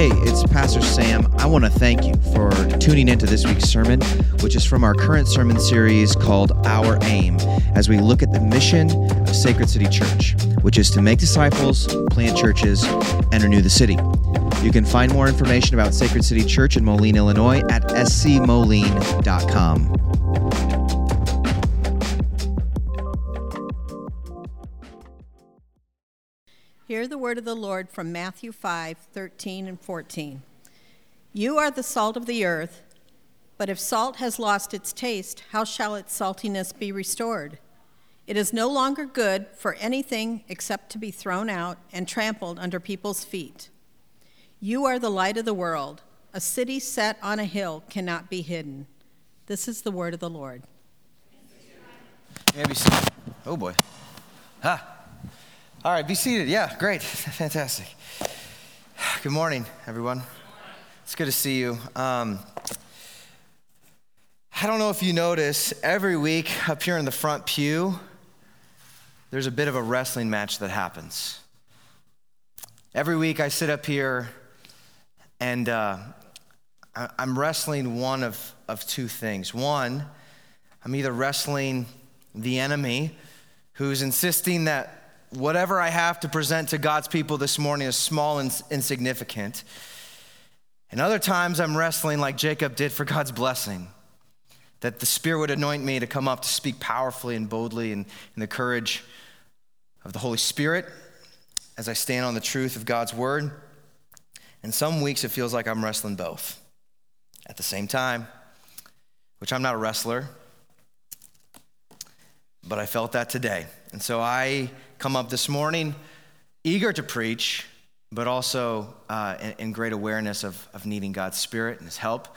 Hey, it's Pastor Sam. I want to thank you for tuning into this week's sermon, which is from our current sermon series called Our Aim, as we look at the mission of Sacred City Church, which is to make disciples, plant churches, and renew the city. You can find more information about Sacred City Church in Moline, Illinois at scmoline.com. Hear the word of the Lord from Matthew 5 13 and 14. You are the salt of the earth, but if salt has lost its taste, how shall its saltiness be restored? It is no longer good for anything except to be thrown out and trampled under people's feet. You are the light of the world. A city set on a hill cannot be hidden. This is the word of the Lord. Yeah, Oh boy. Ha. All right, be seated. Yeah, great. Fantastic. Good morning, everyone. It's good to see you. Um, I don't know if you notice, every week up here in the front pew, there's a bit of a wrestling match that happens. Every week I sit up here and uh, I'm wrestling one of, of two things. One, I'm either wrestling the enemy who's insisting that whatever I have to present to God's people this morning is small and insignificant. And other times I'm wrestling like Jacob did for God's blessing, that the Spirit would anoint me to come up to speak powerfully and boldly and in the courage of the Holy Spirit as I stand on the truth of God's word. And some weeks it feels like I'm wrestling both at the same time, which I'm not a wrestler, but I felt that today. And so I come up this morning eager to preach, but also uh, in, in, great awareness of, of needing God's Spirit and His help.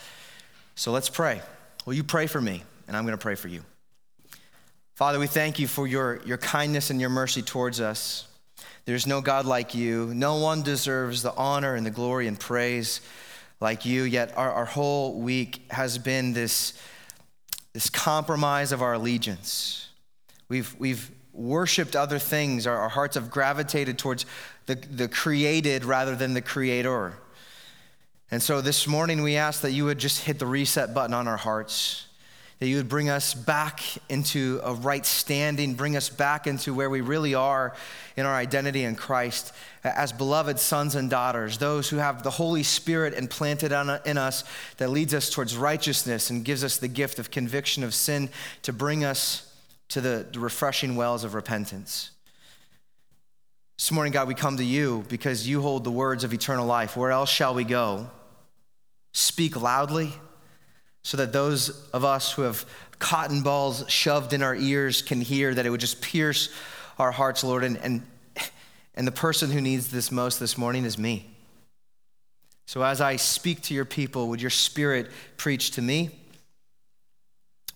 So let's pray. Will you pray for me? And I'm going to pray for you. Father, we thank you for your, your kindness and your mercy towards us. There's no God like you. No one deserves the honor and the glory and praise like you. Yet our, our whole week has been this, this compromise of our allegiance. We've, we've worshiped other things. Our, our hearts have gravitated towards the, the created rather than the creator. And so this morning we ask that you would just hit the reset button on our hearts, that you would bring us back into a right standing, bring us back into where we really are in our identity in Christ as beloved sons and daughters, those who have the Holy Spirit implanted in us that leads us towards righteousness and gives us the gift of conviction of sin to bring us to the, refreshing wells of repentance. This morning, God, we come to you because you hold the words of eternal life. Where else shall we go? Speak loudly so that those of us who have cotton balls shoved in our ears can hear, that it would just pierce our hearts, Lord. And, and, and the person who needs this most this morning is me. So as I speak to your people, would your spirit preach to me?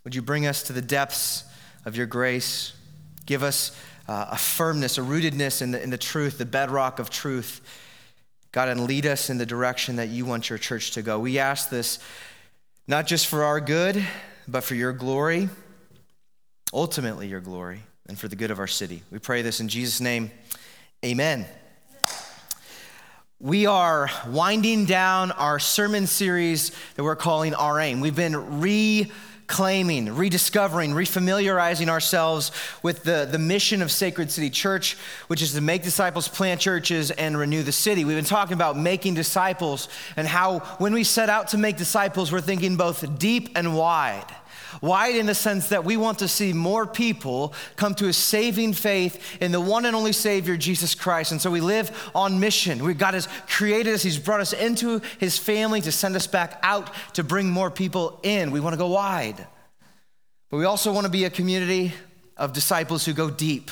Would you bring us to the depths of your grace. Give us uh, a firmness, a rootedness in the, in the truth, the bedrock of truth. God, and lead us in the direction that you want your church to go. We ask this not just for our good, but for your glory, ultimately your glory, and for the good of our city. We pray this in Jesus' name. Amen. We are winding down our sermon series that we're calling Our Aim. We've been re claiming, rediscovering, refamiliarizing ourselves with the, the mission of Sacred City Church, which is to make disciples, plant churches, and renew the city. We've been talking about making disciples and how when we set out to make disciples, we're thinking both deep and wide. Wide in the sense that we want to see more people come to a saving faith in the one and only Savior, Jesus Christ. And so we live on mission. We, God has created us, He's brought us into His family to send us back out to bring more people in. We want to go wide. But we also want to be a community of disciples who go deep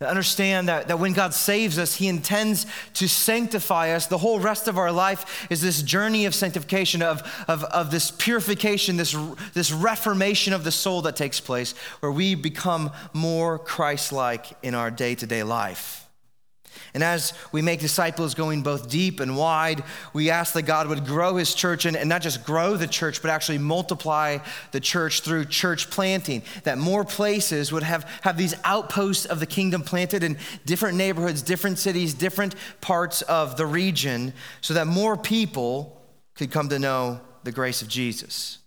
Understand that, that when God saves us, He intends to sanctify us. The whole rest of our life is this journey of sanctification, of, of, of this purification, this, this reformation of the soul that takes place, where we become more Christ like in our day to day life. And as we make disciples going both deep and wide, we ask that God would grow his church and, and, not just grow the church, but actually multiply the church through church planting. That more places would have, have these outposts of the kingdom planted in different neighborhoods, different cities, different parts of the region, so that more people could come to know the grace of Jesus.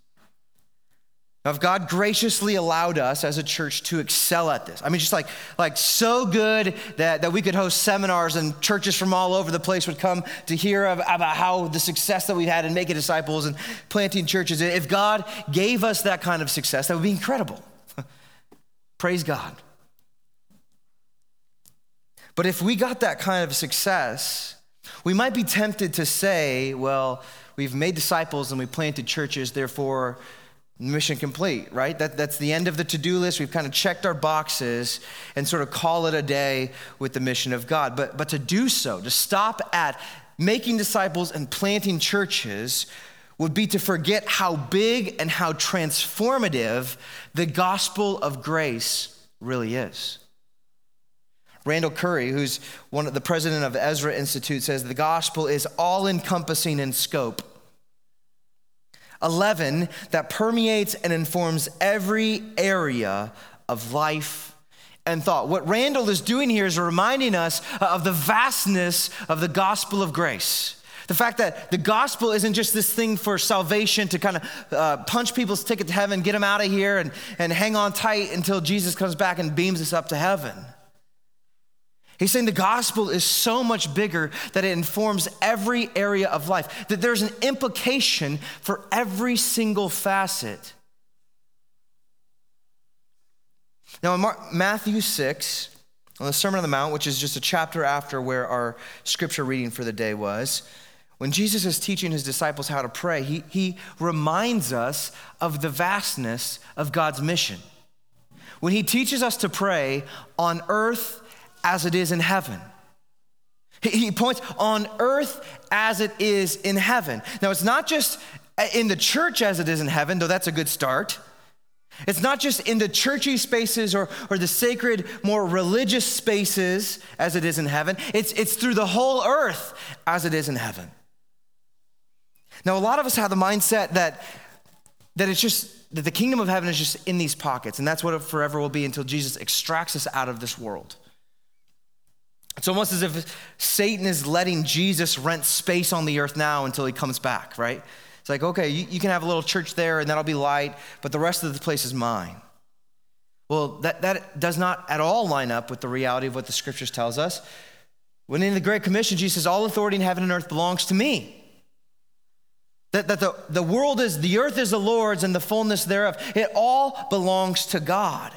Now, if God graciously allowed us as a church to excel at this, I mean, just like, like so good that, that we could host seminars and churches from all over the place would come to hear of, about how the success that we've had in making disciples and planting churches. If God gave us that kind of success, that would be incredible. Praise God. But if we got that kind of success, we might be tempted to say, well, we've made disciples and we planted churches, therefore, mission complete, right? That, that's the end of the to do list. We've kind of checked our boxes and sort of call it a day with the mission of God. But, but to do so, to stop at making disciples and planting churches, would be to forget how big and how transformative the gospel of grace really is. Randall Curry, who's one of the president of Ezra Institute, says the gospel is all encompassing in scope 11 that permeates and informs every area of life and thought. What Randall is doing here is reminding us of the vastness of the gospel of grace. The fact that the gospel isn't just this thing for salvation to kind of uh, punch people's ticket to heaven, get them out of here, and, and hang on tight until Jesus comes back and beams us up to heaven. He's saying the gospel is so much bigger that it informs every area of life, that there's an implication for every single facet. Now, in Mark, Matthew 6, on the Sermon on the Mount, which is just a chapter after where our scripture reading for the day was, when Jesus is teaching his disciples how to pray, he, he reminds us of the vastness of God's mission. When he teaches us to pray on earth as it is in heaven. He points on earth as it is in heaven. Now, it's not just in the church as it is in heaven, though that's a good start. It's not just in the churchy spaces or, or the sacred, more religious spaces as it is in heaven. It's, it's through the whole earth as it is in heaven. Now, a lot of us have the mindset that, that it's just that the kingdom of heaven is just in these pockets, and that's what it forever will be until Jesus extracts us out of this world. It's almost as if Satan is letting Jesus rent space on the earth now until he comes back, right? It's like, okay, you, you, can have a little church there and that'll be light, but the rest of the place is mine. Well, that, that does not at all line up with the reality of what the scriptures tells us. When in the Great Commission, Jesus says, All authority in heaven and earth belongs to me. That, that the, the world is, the earth is the Lord's and the fullness thereof. It all belongs to God.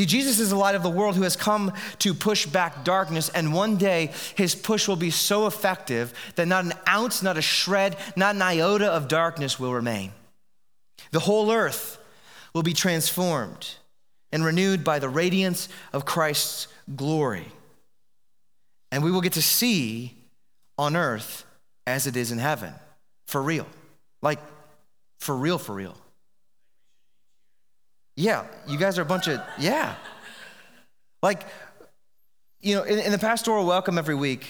See, Jesus is the light of the world who has come to push back darkness, and one day his push will be so effective that not an ounce, not a shred, not an iota of darkness will remain. The whole earth will be transformed and renewed by the radiance of Christ's glory. And we will get to see on earth as it is in heaven, for real. Like, for real, for real. Yeah, you guys are a bunch of, yeah. Like, you know, in, in the pastoral welcome every week,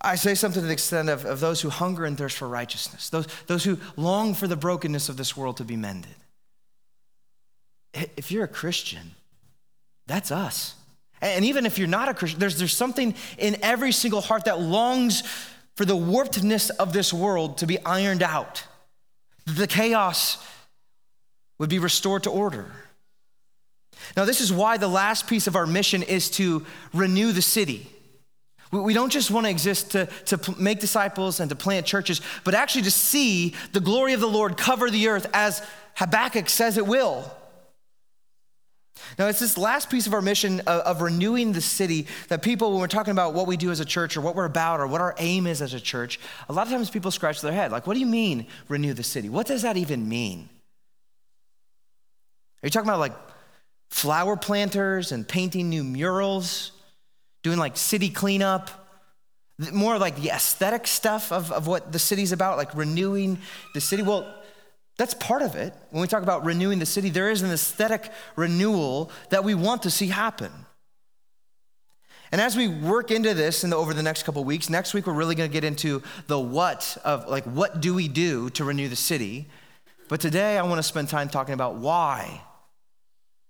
I say something to the extent of, of those who hunger and thirst for righteousness, those, those who long for the brokenness of this world to be mended. If you're a Christian, that's us. And even if you're not a Christian, there's, there's something in every single heart that longs for the warpedness of this world to be ironed out, the chaos would be restored to order. Now, this is why the last piece of our mission is to renew the city. We don't just want to exist to, to make disciples and to plant churches, but actually to see the glory of the Lord cover the earth as Habakkuk says it will. Now, it's this last piece of our mission of, of, renewing the city that people, when we're talking about what we do as a church or what we're about or what our aim is as a church, a lot of times people scratch their head. Like, what do you mean, renew the city? What does that even mean? Are you talking about like flower planters and painting new murals, doing like city cleanup? More like the aesthetic stuff of, of what the city's about, like renewing the city. Well, that's part of it. When we talk about renewing the city, there is an aesthetic renewal that we want to see happen. And as we work into this in the, over the next couple weeks, next week we're really going to get into the what of like what do we do to renew the city. But today I want to spend time talking about why.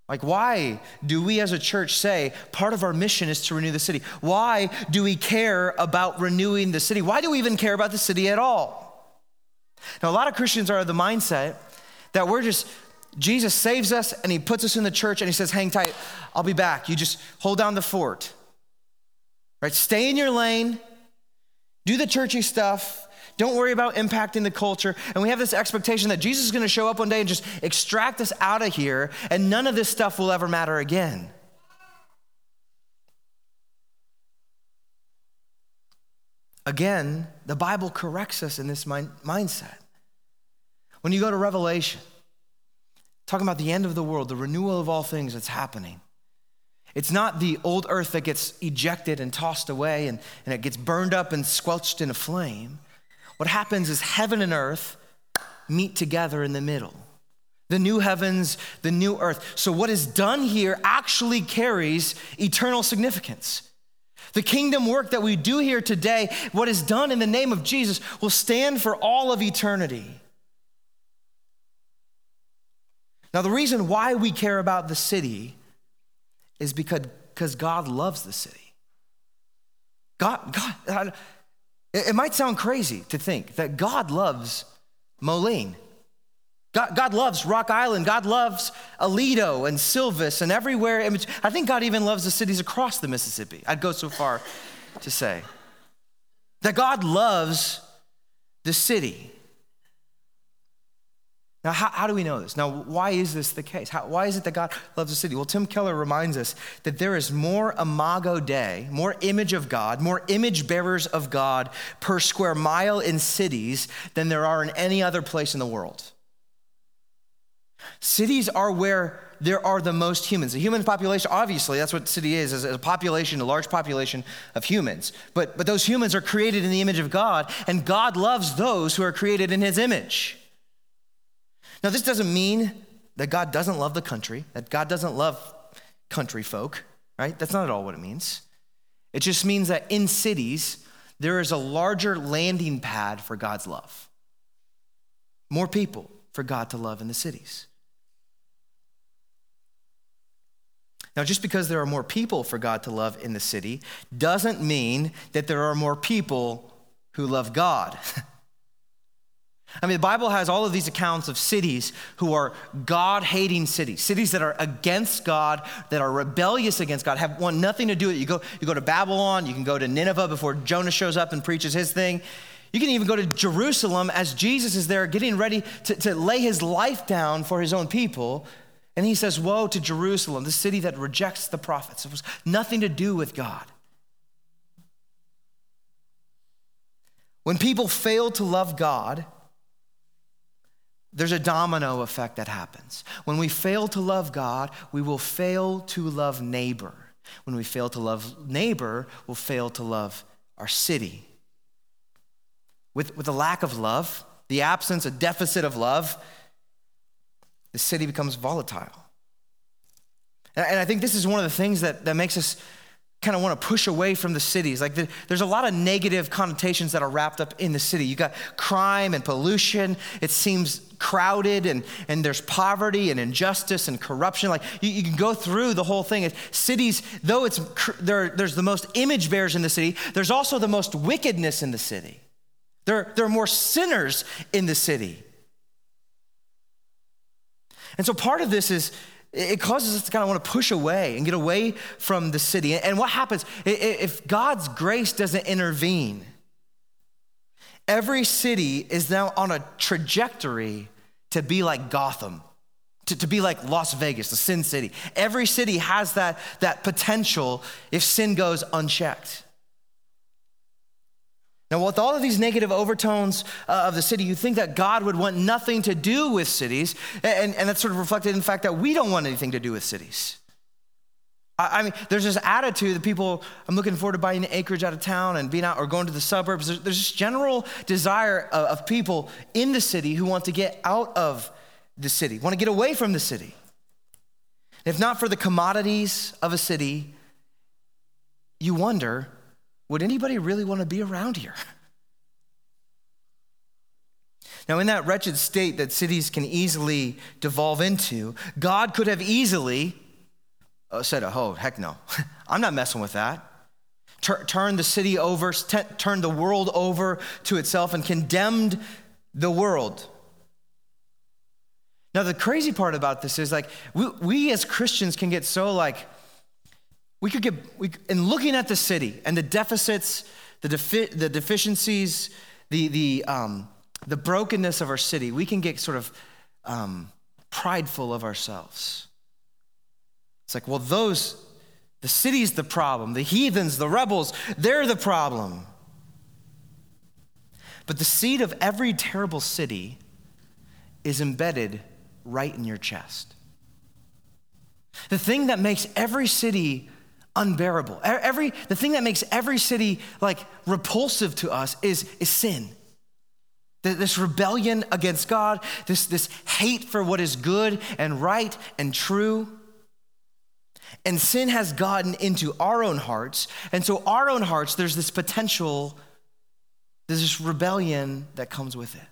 Like, why do we as a church say part of our mission is to renew the city? Why do we care about renewing the city? Why do we even care about the city at all? Now, a lot of Christians are of the mindset that we're just, Jesus saves us and he puts us in the church and he says, hang tight, I'll be back. You just hold down the fort. Right? Stay in your lane, do the churchy stuff, don't worry about impacting the culture. And we have this expectation that Jesus is going to show up one day and just extract us out of here, and none of this stuff will ever matter again. Again, the Bible corrects us in this mind- mindset. When you go to Revelation, talking about the end of the world, the renewal of all things that's happening. It's not the old earth that gets ejected and tossed away and, and it gets burned up and squelched in a flame. What happens is heaven and earth meet together in the middle. The new heavens, the new earth. So, what is done here actually carries eternal significance. The kingdom work that we do here today, what is done in the name of Jesus, will stand for all of eternity. Now, the reason why we care about the city is because, because God loves the city. God, God, it might sound crazy to think that God loves Moline. God, God, loves Rock Island. God loves Aledo and Silvis and everywhere. I think God even loves the cities across the Mississippi. I'd go so far to say that God loves the city. Now, how, how, do we know this? Now, why is this the case? How, why is it that God loves the city? Well, Tim Keller reminds us that there is more imago Dei, more image of God, more image bearers of God per square mile in cities than there are in any other place in the world. Cities are where there are the most humans. The human population, obviously, that's what city is, is a population, a large population of humans. But, but those humans are created in the image of God, and God loves those who are created in his image. Now, this doesn't mean that God doesn't love the country, that God doesn't love country folk, right? That's not at all what it means. It just means that in cities, there is a larger landing pad for God's love. More people for God to love in the cities. Now, just because there are more people for God to love in the city doesn't mean that there are more people who love God. I mean, the Bible has all of these accounts of cities who are God hating cities, cities that are against God, that are rebellious against God, have want nothing to do with it. You go, you go to Babylon, you can go to Nineveh before Jonah shows up and preaches his thing. You can even go to Jerusalem as Jesus is there getting ready to, to lay his life down for his own people. And he says, Woe to Jerusalem, the city that rejects the prophets. It was nothing to do with God. When people fail to love God, there's a domino effect that happens. When we fail to love God, we will fail to love neighbor. When we fail to love neighbor, we'll fail to love our city. With, with a lack of love, the absence, a deficit of love, the city becomes volatile. And, and I think this is one of the things that, that makes us kind of want to push away from the cities. Like the, there's a lot of negative connotations that are wrapped up in the city. You got crime and pollution. It seems crowded and, and there's poverty and injustice and corruption. Like you, you can go through the whole thing. Cities, though it's there, there's the most image bearers in the city, there's also the most wickedness in the city. There, there are more sinners in the city. And so part of this is it causes us to kind of want to push away and get away from the city. And what happens if God's grace doesn't intervene? Every city is now on a trajectory to be like Gotham, to, to be like Las Vegas, the sin city. Every city has that, that potential if sin goes unchecked. Now, with all of these negative overtones uh, of the city, you think that God would want nothing to do with cities, and, and that's sort of reflected in the fact that we don't want anything to do with cities. I, mean, there's this attitude that people, I'm looking forward to buying acreage out of town and being out or going to the suburbs. There's, there's this general desire of, of people in the city who want to get out of the city, want to get away from the city. If not for the commodities of a city, you wonder would anybody really want to be around here? Now, in that wretched state that cities can easily devolve into, God could have easily said, Oh, heck no, I'm not messing with that. Tur- turn the city over, t- turn the world over to itself, and condemned the world. Now, the crazy part about this is like, we, we as Christians can get so like, we could get, we, in looking at the city and the deficits, the, defi- the deficiencies, the, the, um, the brokenness of our city, we can get sort of um, prideful of ourselves. It's like, well, those, the city's the problem, the heathens, the rebels, they're the problem. But the seed of every terrible city is embedded right in your chest. The thing that makes every city unbearable, every, the thing that makes every city like repulsive to us is, is sin. This rebellion against God, this, this hate for what is good and right and true. And sin has gotten into our own hearts. And so, our own hearts, there's this potential, there's this rebellion that comes with it.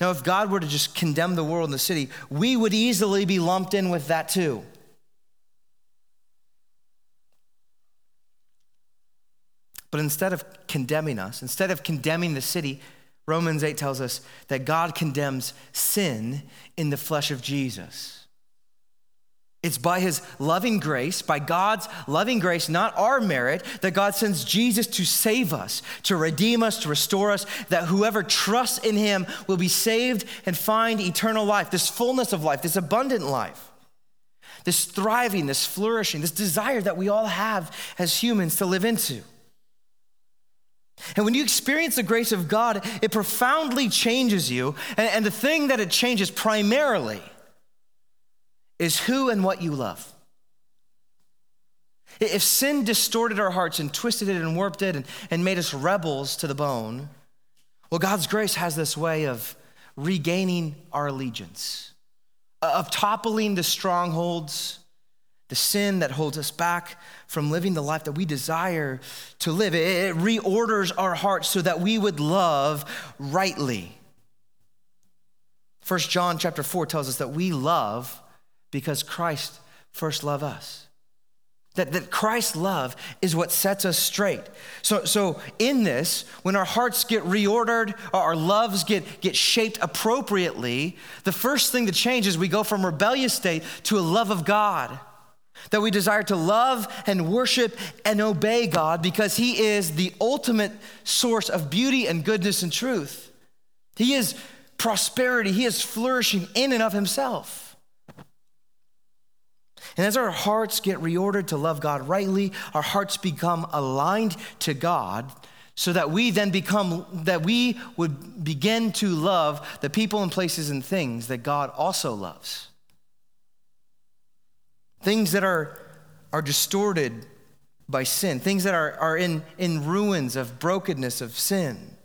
Now, if God were to just condemn the world and the city, we would easily be lumped in with that too. But instead of condemning us, instead of condemning the city, Romans 8 tells us that God condemns sin in the flesh of Jesus. It's by his loving grace, by God's loving grace, not our merit, that God sends Jesus to save us, to redeem us, to restore us, that whoever trusts in him will be saved and find eternal life, this fullness of life, this abundant life, this thriving, this flourishing, this desire that we all have as humans to live into. And when you experience the grace of God, it profoundly changes you. And, and, the thing that it changes primarily is who and what you love. If sin distorted our hearts and twisted it and warped it and, and made us rebels to the bone, well, God's grace has this way of regaining our allegiance, of toppling the strongholds the sin that holds us back from living the life that we desire to live. It reorders our hearts so that we would love rightly. First John chapter 4 tells us that we love because Christ first loved us. That, that Christ's love is what sets us straight. So, so in this, when our hearts get reordered, our loves get, get shaped appropriately, the first thing to change is we go from rebellious state to a love of God. That we desire to love and worship and obey God because He is the ultimate source of beauty and goodness and truth. He is prosperity, He is flourishing in and of Himself. And as our hearts get reordered to love God rightly, our hearts become aligned to God so that we then become, that we would begin to love the people and places and things that God also loves things that are, are distorted by sin, things that are, are in, in ruins of brokenness of sin.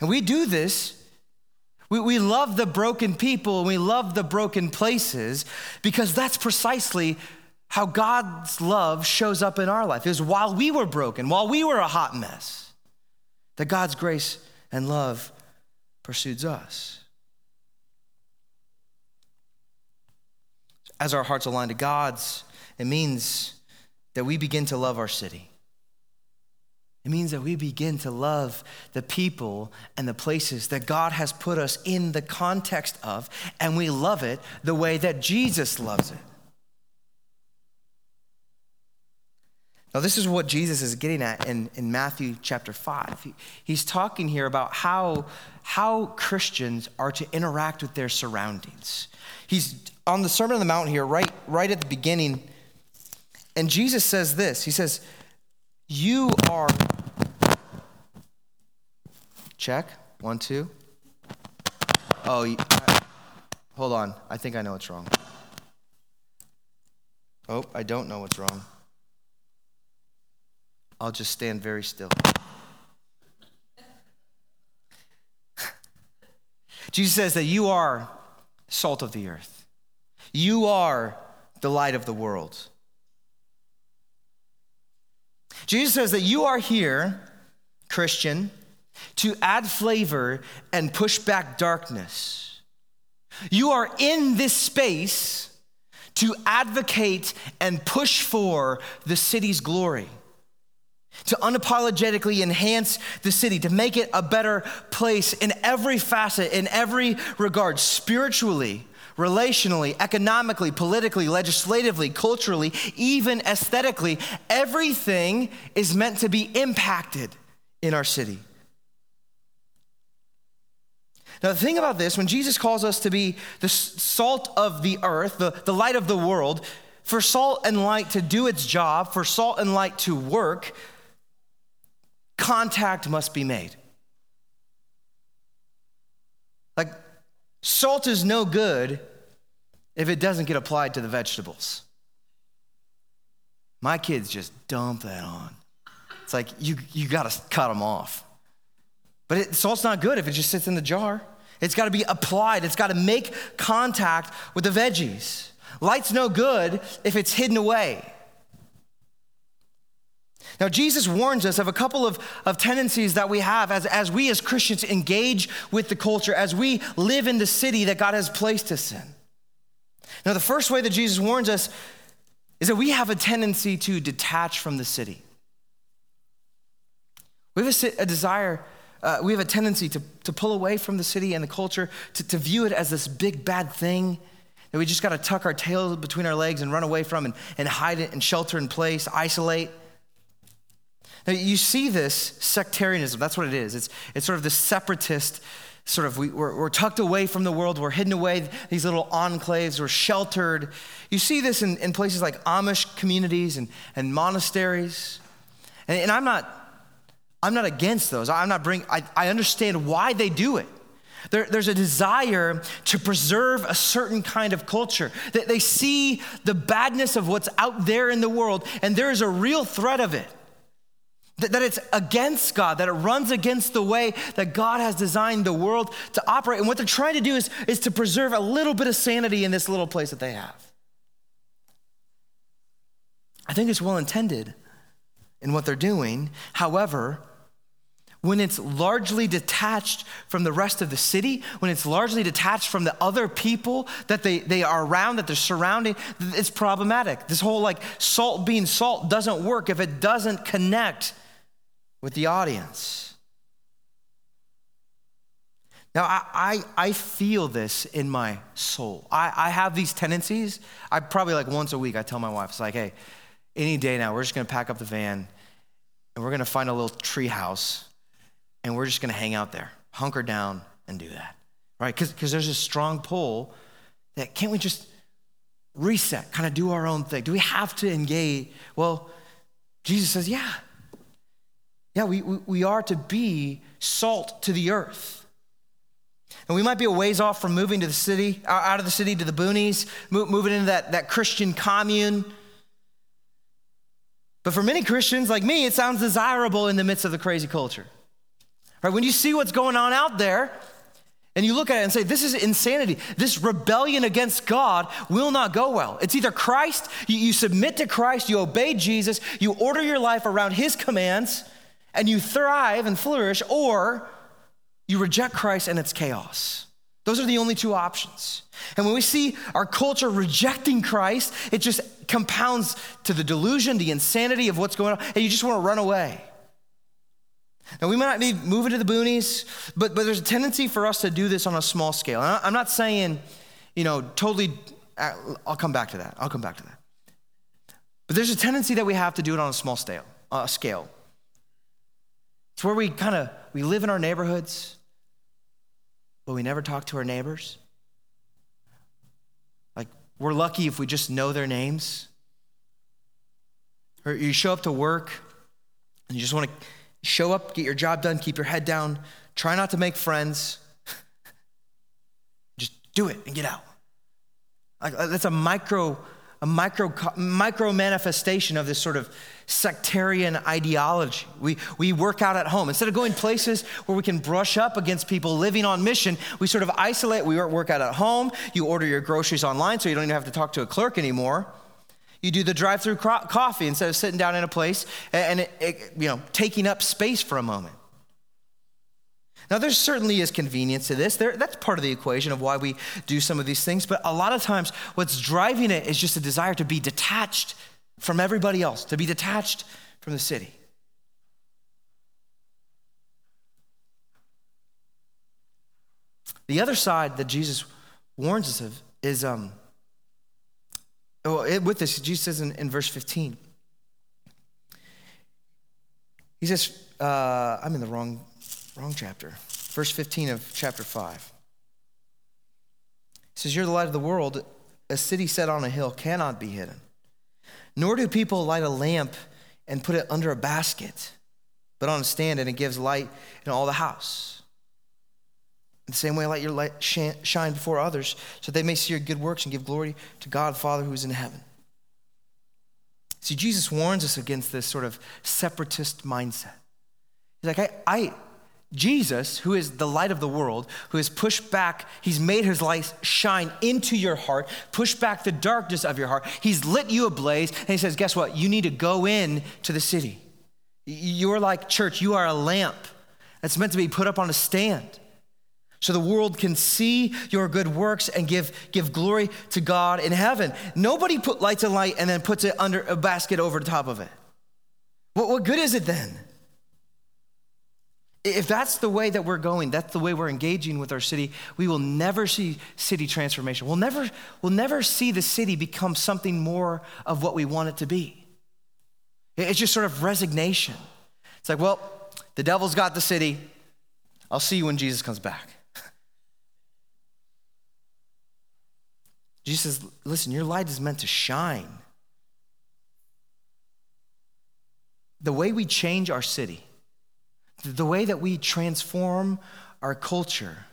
And we do this. We, we love the broken people and we love the broken places because that's precisely how God's love shows up in our life. Is while we were broken, while we were a hot mess, that God's grace and love pursues us. as our hearts align to God's, it means that we begin to love our city. It means that we begin to love the people and the places that God has put us in the context of, and we love it the way that Jesus loves it. Now, this is what Jesus is getting at in, in Matthew chapter 5. He, he's talking here about how, how Christians are to interact with their surroundings. He's on the Sermon on the Mount here, right, right at the beginning, and Jesus says this He says, You are. Check. One, two. Oh, hold on. I think I know what's wrong. Oh, I don't know what's wrong. I'll just stand very still. Jesus says that you are salt of the earth. You are the light of the world. Jesus says that you are here, Christian, to add flavor and push back darkness. You are in this space to advocate and push for the city's glory, to unapologetically enhance the city, to make it a better place in every facet, in every regard, spiritually, relationally, economically, politically, legislatively, culturally, even aesthetically. Everything is meant to be impacted in our city. Now, the thing about this, when Jesus calls us to be the salt of the earth, the, the light of the world, for salt and light to do its job, for salt and light to work, contact must be made. Like, salt is no good if it doesn't get applied to the vegetables. My kids just dump that on. It's like you, you got to cut them off. But it, salt's not good if it just sits in the jar. It's got to be applied, it's got to make contact with the veggies. Light's no good if it's hidden away. Now, Jesus warns us of a couple of, of tendencies that we have as, as we as Christians engage with the culture, as we live in the city that God has placed us in. Now, the first way that Jesus warns us is that we have a tendency to detach from the city. We have a, a desire uh, we have a tendency to, to pull away from the city and the culture, to, to view it as this big bad thing that we just got to tuck our tails between our legs and run away from and, and hide it and shelter in place, isolate. Now, you see this sectarianism, that's what it is. It's, it's sort of the separatist sort of, we, we're, we're, tucked away from the world, we're hidden away, these little enclaves, we're sheltered. You see this in, in places like Amish communities and, and monasteries. And, and I'm not I'm not against those. I'm not bring, I, I understand why they do it. There, there's a desire to preserve a certain kind of culture. That they see the badness of what's out there in the world, and there is a real threat of it. That, that it's against God, that it runs against the way that God has designed the world to operate. And what they're trying to do is, is to preserve a little bit of sanity in this little place that they have. I think it's well intended in what they're doing. However, when it's largely detached from the rest of the city, when it's largely detached from the other people that they, they are around, that they're surrounding, it's problematic. This whole like salt being salt doesn't work if it doesn't connect with the audience. Now, I, I, I feel this in my soul. I, I have these tendencies. I probably like once a week, I tell my wife, it's like, hey, any day now, we're just gonna pack up the van and we're gonna find a little tree house and we're just going to hang out there, hunker down and do that, right? Because there's a strong pull that can't we just reset, kind of do our own thing? Do we have to engage? Well, Jesus says, yeah. Yeah, we, we, are to be salt to the earth. And we might be a ways off from moving to the city, out of the city to the boonies, moving into that, that Christian commune. But for many Christians like me, it sounds desirable in the midst of the crazy culture. Right? When you see what's going on out there, and you look at it and say, This is insanity. This rebellion against God will not go well. It's either Christ, you, you, submit to Christ, you obey Jesus, you order your life around his commands, and you thrive and flourish, or you reject Christ and it's chaos. Those are the only two options. And when we see our culture rejecting Christ, it just compounds to the delusion, the insanity of what's going on, and you just want to run away. Now, we might not be moving to the boonies, but, but there's a tendency for us to do this on a small scale. And I'm not saying, you know, totally, uh, I'll come back to that. I'll come back to that. But there's a tendency that we have to do it on a small scale. Uh, scale. It's where we kind of, we live in our neighborhoods, but we never talk to our neighbors. Like, we're lucky if we just know their names. Or you show up to work and you just want to Show up, get your job done, keep your head down, try not to make friends. Just do it and get out. Like, uh, that's a micro, a micro, micro manifestation of this sort of sectarian ideology. We, we work out at home. Instead of going places where we can brush up against people living on mission, we sort of isolate. We work out at home. You order your groceries online so you don't even have to talk to a clerk anymore. You do the drive-through coffee instead of sitting down in a place and it, it, you know taking up space for a moment. Now, there certainly is convenience to this. There, that's part of the equation of why we do some of these things. But a lot of times, what's driving it is just a desire to be detached from everybody else, to be detached from the city. The other side that Jesus warns us of is um, it, with this, Jesus says in, in, verse 15, he says, uh, I'm in the wrong, wrong chapter. Verse 15 of chapter 5. He says, You're the light of the world. A city set on a hill cannot be hidden. Nor do people light a lamp and put it under a basket, but on a stand, and it gives light in all the house. In the same way, let your light shine before others so they may see your good works and give glory to God, Father, who is in heaven. See, Jesus warns us against this sort of separatist mindset. He's like, I, I, Jesus, who is the light of the world, who has pushed back, he's made his light shine into your heart, pushed back the darkness of your heart. He's lit you ablaze, and he says, Guess what? You need to go in to the city. You're like church, you are a lamp that's meant to be put up on a stand so the world can see your good works and give, give glory to God in heaven. Nobody put lights a light and then puts it under a basket over the top of it. What, what good is it then? If that's the way that we're going, that's the way we're engaging with our city, we will never see city transformation. We'll never, we'll never see the city become something more of what we want it to be. It's just sort of resignation. It's like, well, the devil's got the city. I'll see you when Jesus comes back. Jesus says, listen, your light is meant to shine. The way we change our city, the way that we transform our culture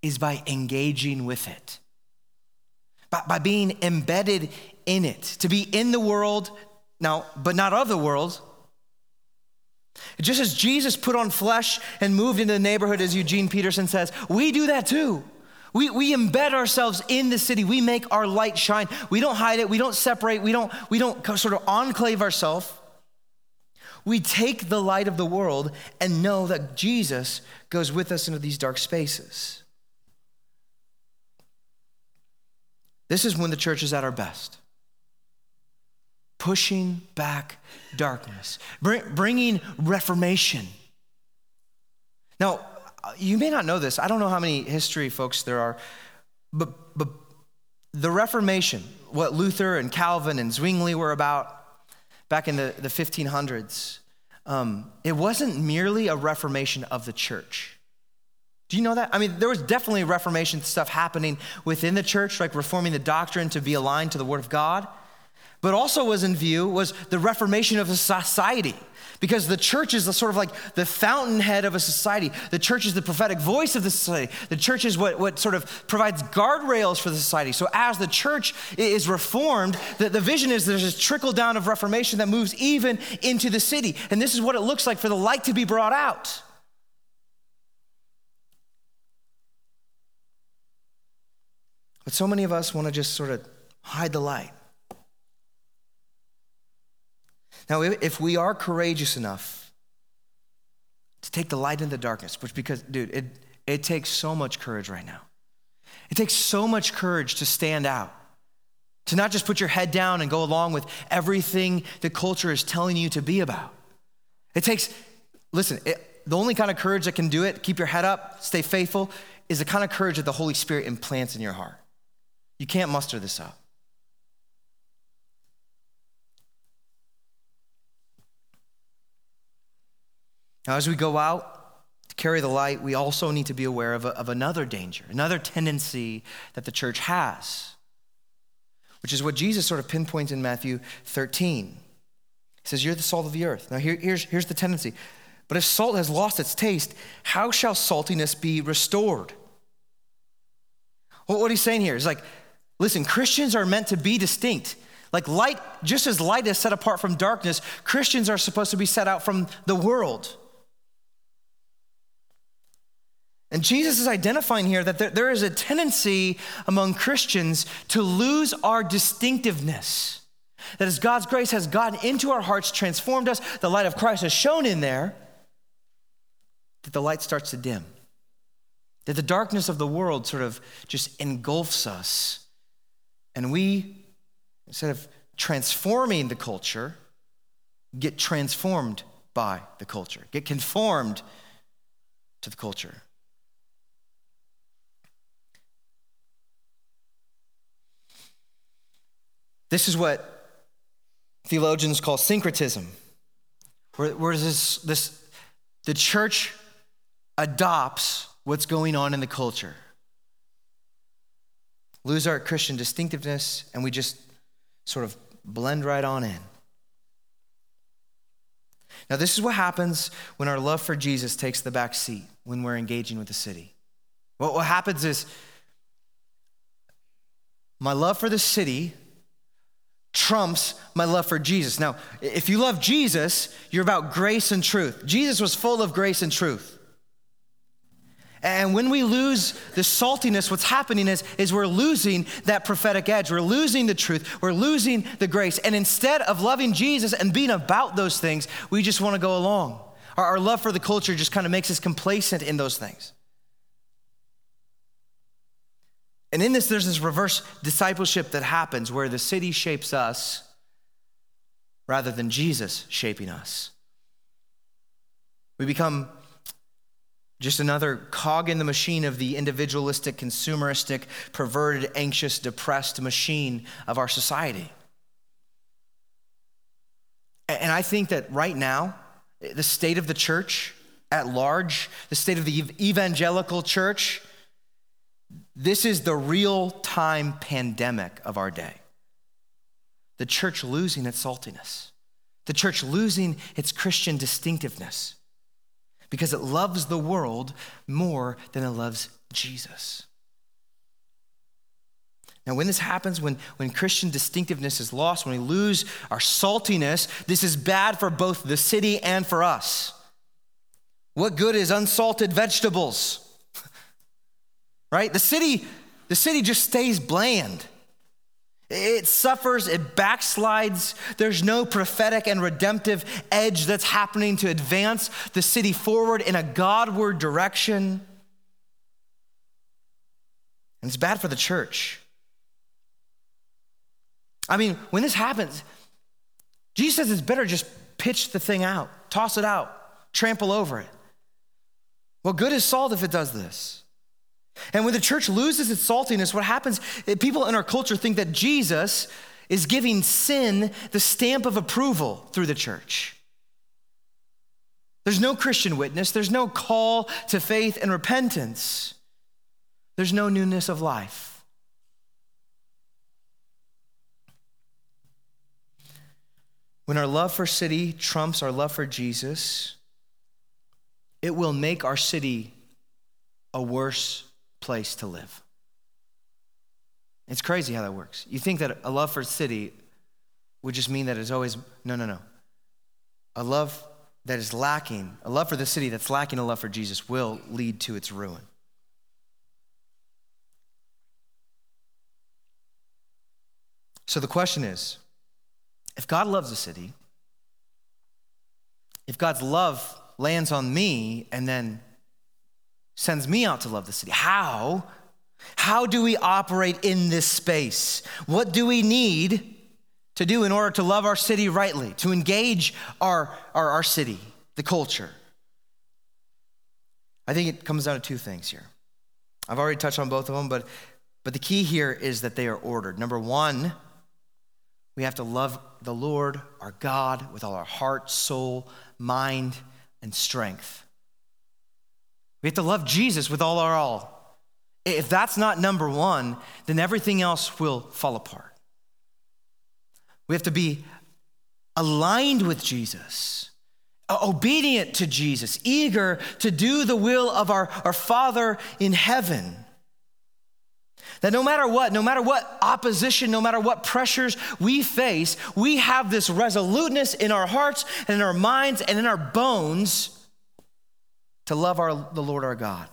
is by engaging with it, by, by being embedded in it, to be in the world, now, but not of the world. Just as Jesus put on flesh and moved into the neighborhood, as Eugene Peterson says, we do that too. We, we embed ourselves in the city. We make our light shine. We don't hide it. We don't separate. We don't, we don't sort of enclave ourselves. We take the light of the world and know that Jesus goes with us into these dark spaces. This is when the church is at our best. Pushing back darkness, bringing reformation. Now, you may not know this. I don't know how many history folks there are, but, but the Reformation, what Luther and Calvin and Zwingli were about back in the, the 1500s, um, it wasn't merely a reformation of the church. Do you know that? I mean, there was definitely Reformation stuff happening within the church, like reforming the doctrine to be aligned to the Word of God. But also was in view was the reformation of the society. Because the church is the sort of like the fountainhead of a society. The church is the prophetic voice of the society. The church is what, what sort of provides guardrails for the society. So as the church is reformed, the, the vision is there's this trickle down of reformation that moves even into the city. And this is what it looks like for the light to be brought out. But so many of us want to just sort of hide the light. Now, if we are courageous enough to take the light in the darkness, which because, dude, it, it takes so much courage right now. It takes so much courage to stand out, to not just put your head down and go along with everything the culture is telling you to be about. It takes, listen, it, the only kind of courage that can do it, keep your head up, stay faithful, is the kind of courage that the Holy Spirit implants in your heart. You can't muster this up. Now, as we go out to carry the light, we also need to be aware of, a, of another danger, another tendency that the church has, which is what Jesus sort of pinpoints in Matthew 13. He says, You're the salt of the earth. Now, here, here's, here's the tendency. But if salt has lost its taste, how shall saltiness be restored? Well, what he's saying here is like, listen, Christians are meant to be distinct. Like light, just as light is set apart from darkness, Christians are supposed to be set out from the world. And Jesus is identifying here that there, there is a tendency among Christians to lose our distinctiveness, That as God's grace has gotten into our hearts, transformed us, the light of Christ has shone in there, that the light starts to dim. That the darkness of the world sort of just engulfs us. And we, instead of transforming the culture, get transformed by the culture, get conformed to the culture. This is what theologians call syncretism, where, where this, this, the church adopts what's going on in the culture. Lose our Christian distinctiveness, and we just sort of blend right on in. Now, this is what happens when our love for Jesus takes the back seat when we're engaging with the city. What, what happens is my love for the city trumps my love for Jesus. Now, if you love Jesus, you're about grace and truth. Jesus was full of grace and truth. And when we lose the saltiness, what's happening is, is we're losing that prophetic edge. We're losing the truth. We're losing the grace. And instead of loving Jesus and being about those things, we just want to go along. Our, our love for the culture just kind of makes us complacent in those things. And in this, there's this reverse discipleship that happens where the city shapes us rather than Jesus shaping us. We become just another cog in the machine of the individualistic, consumeristic, perverted, anxious, depressed machine of our society. And I think that right now, the state of the church at large, the state of the evangelical church, this is the real time pandemic of our day. The church losing its saltiness, the church losing its Christian distinctiveness because it loves the world more than it loves Jesus. Now, when this happens, when, when Christian distinctiveness is lost, when we lose our saltiness, this is bad for both the city and for us. What good is unsalted vegetables? Right? The city, the city just stays bland. It suffers, it backslides. There's no prophetic and redemptive edge that's happening to advance the city forward in a Godward direction. And it's bad for the church. I mean, when this happens, Jesus says it's better just pitch the thing out, toss it out, trample over it. Well, good is salt if it does this. And when the church loses its saltiness, what happens? Eh, people in our culture think that Jesus is giving sin the stamp of approval through the church. There's no Christian witness, there's no call to faith and repentance, there's no newness of life. When our love for city trumps our love for Jesus, it will make our city a worse place to live. It's crazy how that works. You think that a love for city would just mean that it's always, no, no, no. A love that is lacking, a love for the city that's lacking a love for Jesus will lead to its ruin. So the question is if God loves a city, if God's love lands on me and then sends me out to love the city. How? How do we operate in this space? What do we need to do in order to love our city rightly, to engage our, our, our city, the culture? I think it comes down to two things here. I've already touched on both of them, but, but the key here is that they are ordered. Number one, we have to love the Lord, our God, with all our heart, soul, mind, and strength. We have to love Jesus with all our all. If that's not number one, then everything else will fall apart. We have to be aligned with Jesus, obedient to Jesus, eager to do the will of our, our Father in heaven. That no matter what, no matter what opposition, no matter what pressures we face, we have this resoluteness in our hearts and in our minds and in our bones to love our, the Lord our God.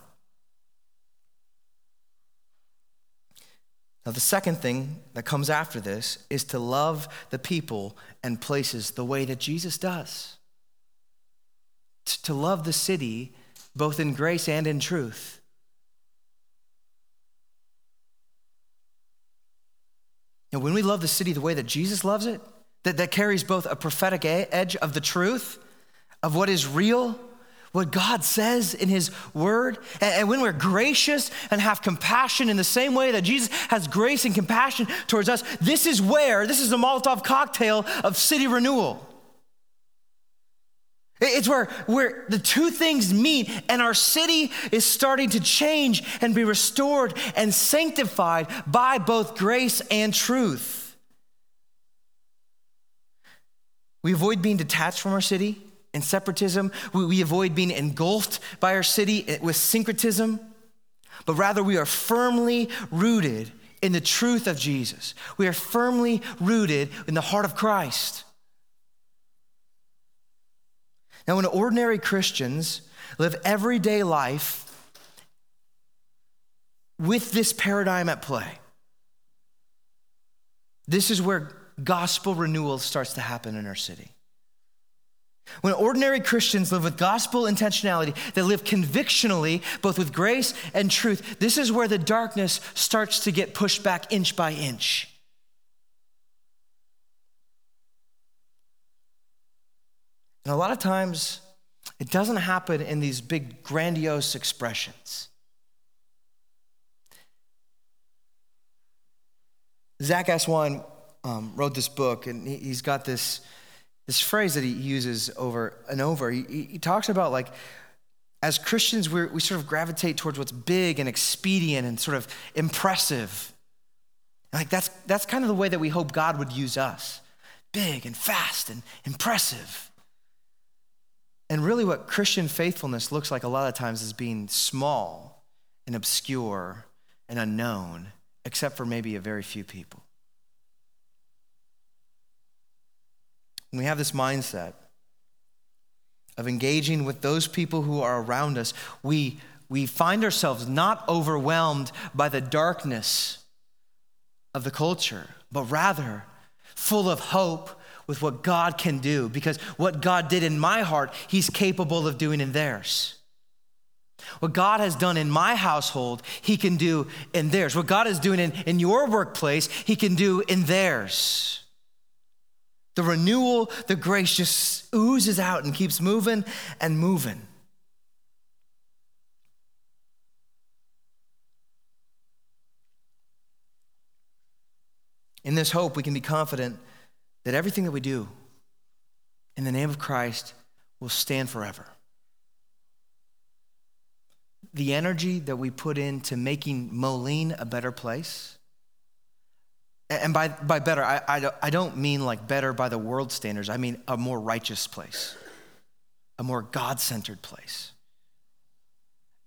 Now, the second thing that comes after this is to love the people and places the way that Jesus does. To love the city both in grace and in truth. And when we love the city the way that Jesus loves it, that, that carries both a prophetic edge of the truth, of what is real, what God says in His Word. And, when we're gracious and have compassion in the same way that Jesus has grace and compassion towards us, this is where, this is the Molotov cocktail of city renewal. It's where, where the two things meet, and our city is starting to change and be restored and sanctified by both grace and truth. We avoid being detached from our city in separatism. We, we avoid being engulfed by our city with syncretism, but rather we are firmly rooted in the truth of Jesus. We are firmly rooted in the heart of Christ. Now, when ordinary Christians live everyday life with this paradigm at play, this is where gospel renewal starts to happen in our city. When ordinary Christians live with gospel intentionality, they live convictionally, both with grace and truth, this is where the darkness starts to get pushed back inch by inch. And a lot of times, it doesn't happen in these big, grandiose expressions. Zack Eswine um, wrote this book, and he, has got this, this phrase that he uses over and over. He, he talks about like, as Christians, we we sort of gravitate towards what's big and expedient and sort of impressive. like that's, that's kind of the way that we hope God would use us big and fast and impressive. And really, what Christian faithfulness looks like a lot of times is being small and obscure and unknown, except for maybe a very few people. When we have this mindset of engaging with those people who are around us, we, we find ourselves not overwhelmed by the darkness of the culture, but rather full of hope with what God can do because what God did in my heart, He's capable of doing in theirs. What God has done in my household, He can do in theirs. What God is doing in, in your workplace, He can do in theirs. The renewal, the grace just oozes out and keeps moving and moving. In this hope, we can be confident that everything that we do in the name of Christ will stand forever. The energy that we put into making Moline a better place, and by, by better, I, I, don't mean like better by the world standards, I mean a more righteous place, a more God centered place.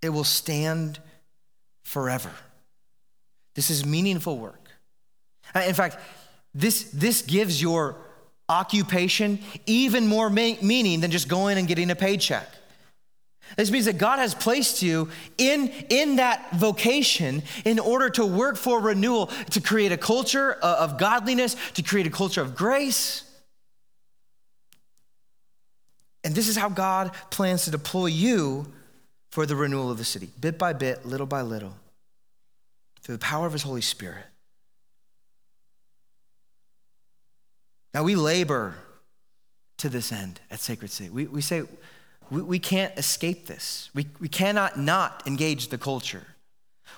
It will stand forever. This is meaningful work. Uh, in fact, this, this gives your occupation even more meaning than just going and getting a paycheck. This means that God has placed you in, in that vocation in order to work for renewal, to create a culture uh, of godliness, to create a culture of grace. And this is how God plans to deploy you for the renewal of the city, bit by bit, little by little, through the power of His Holy Spirit. Now, we labor to this end at Sacred City. We, we say we, we can't escape this, we, we cannot not engage the culture.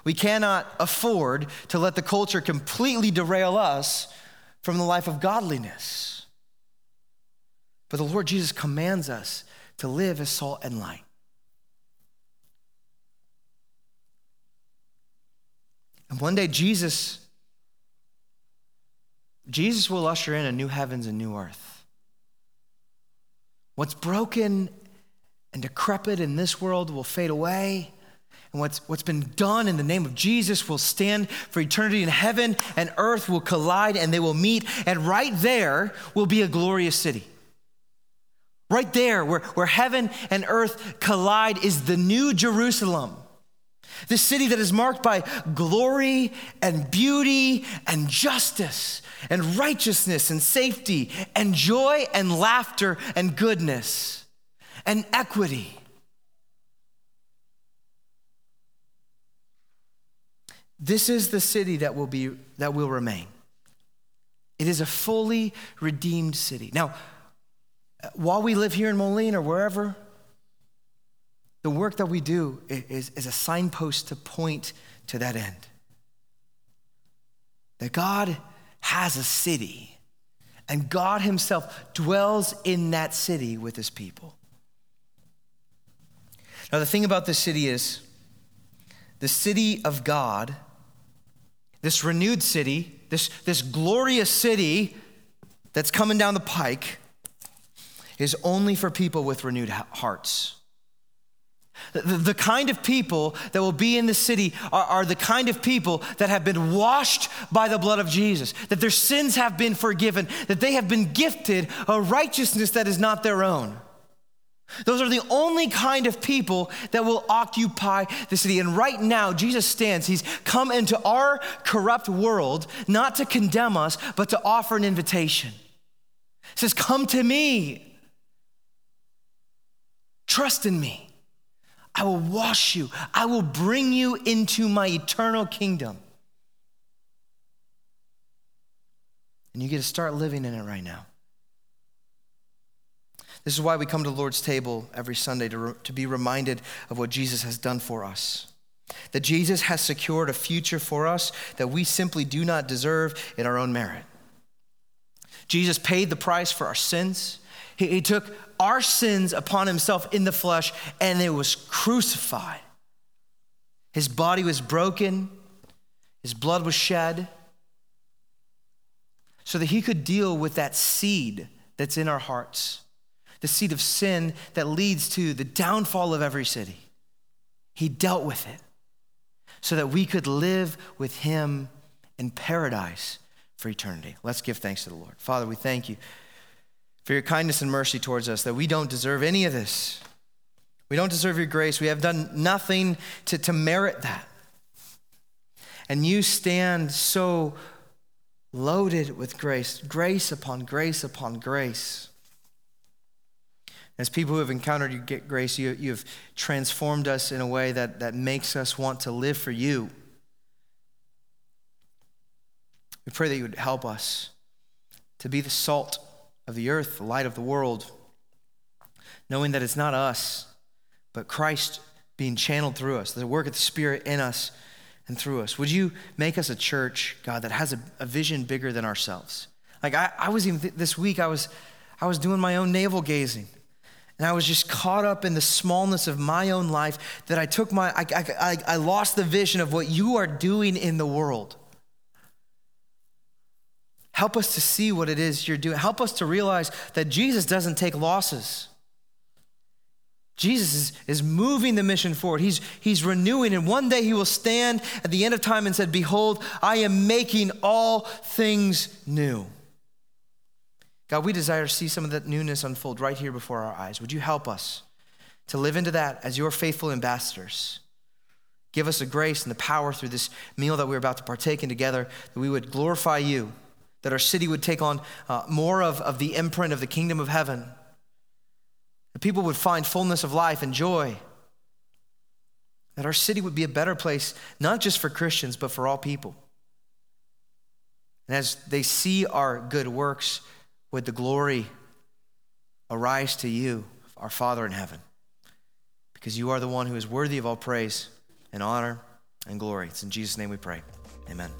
We cannot afford to let the culture completely derail us from the life of godliness. But the Lord Jesus commands us to live as salt and light. And one day, Jesus Jesus will usher in a new heavens and new earth. What's broken and decrepit in this world will fade away. And what's, what's been done in the name of Jesus will stand for eternity in heaven, and earth will collide and they will meet. And right there will be a glorious city. Right there, where, where heaven and earth collide, is the new Jerusalem. This city that is marked by glory and beauty and justice and righteousness and safety and joy and laughter and goodness and equity. This is the city that will be that will remain. It is a fully redeemed city. Now, while we live here in Moline or wherever, the work that we do is, is a signpost to point to that end. That God has a city, and God Himself dwells in that city with His people. Now, the thing about this city is the city of God, this renewed city, this, this glorious city that's coming down the pike, is only for people with renewed hearts. The, the, kind of people that will be in the city are, are, the kind of people that have been washed by the blood of Jesus, that their sins have been forgiven, that they have been gifted a righteousness that is not their own. Those are the only kind of people that will occupy the city. And right now, Jesus stands. He's come into our corrupt world not to condemn us, but to offer an invitation. He says, Come to me. Trust in me. I will wash you. I will bring you into my eternal kingdom. And you get to start living in it right now. This is why we come to the Lord's table every Sunday to, re- to be reminded of what Jesus has done for us. That Jesus has secured a future for us that we simply do not deserve in our own merit. Jesus paid the price for our sins. He, he took our sins upon himself in the flesh and it was crucified. His body was broken, his blood was shed, so that he could deal with that seed that's in our hearts the seed of sin that leads to the downfall of every city. He dealt with it so that we could live with him in paradise for eternity. Let's give thanks to the Lord. Father, we thank you for your kindness and mercy towards us, that we don't deserve any of this. We don't deserve your grace. We have done nothing to, to merit that. And you stand so loaded with grace, grace upon grace upon grace. As people who have encountered your grace, you, you have transformed us in a way that, that makes us want to live for you. We pray that you would help us to be the salt of the earth, the light of the world, knowing that it's not us, but Christ being channeled through us, the work of the Spirit in us and through us. Would you make us a church, God, that has a, a vision bigger than ourselves? Like I, I was even th- this week, I was, I was doing my own navel gazing. And I was just caught up in the smallness of my own life that I took my, I, I, I lost the vision of what you are doing in the world. Help us to see what it is you're doing. Help us to realize that Jesus doesn't take losses. Jesus is, is moving the mission forward. He's, he's renewing, and one day he will stand at the end of time and said, Behold, I am making all things new. God, we desire to see some of that newness unfold right here before our eyes. Would you help us to live into that as your faithful ambassadors? Give us the grace and the power through this meal that we're about to partake in together, that we would glorify you, that our city would take on uh, more of, of the imprint of the kingdom of heaven, that people would find fullness of life and joy, that our city would be a better place, not just for Christians, but for all people. And as they see our good works, would the glory arise to you, our Father in heaven, because you are the one who is worthy of all praise and honor and glory. It's in Jesus' name we pray. Amen.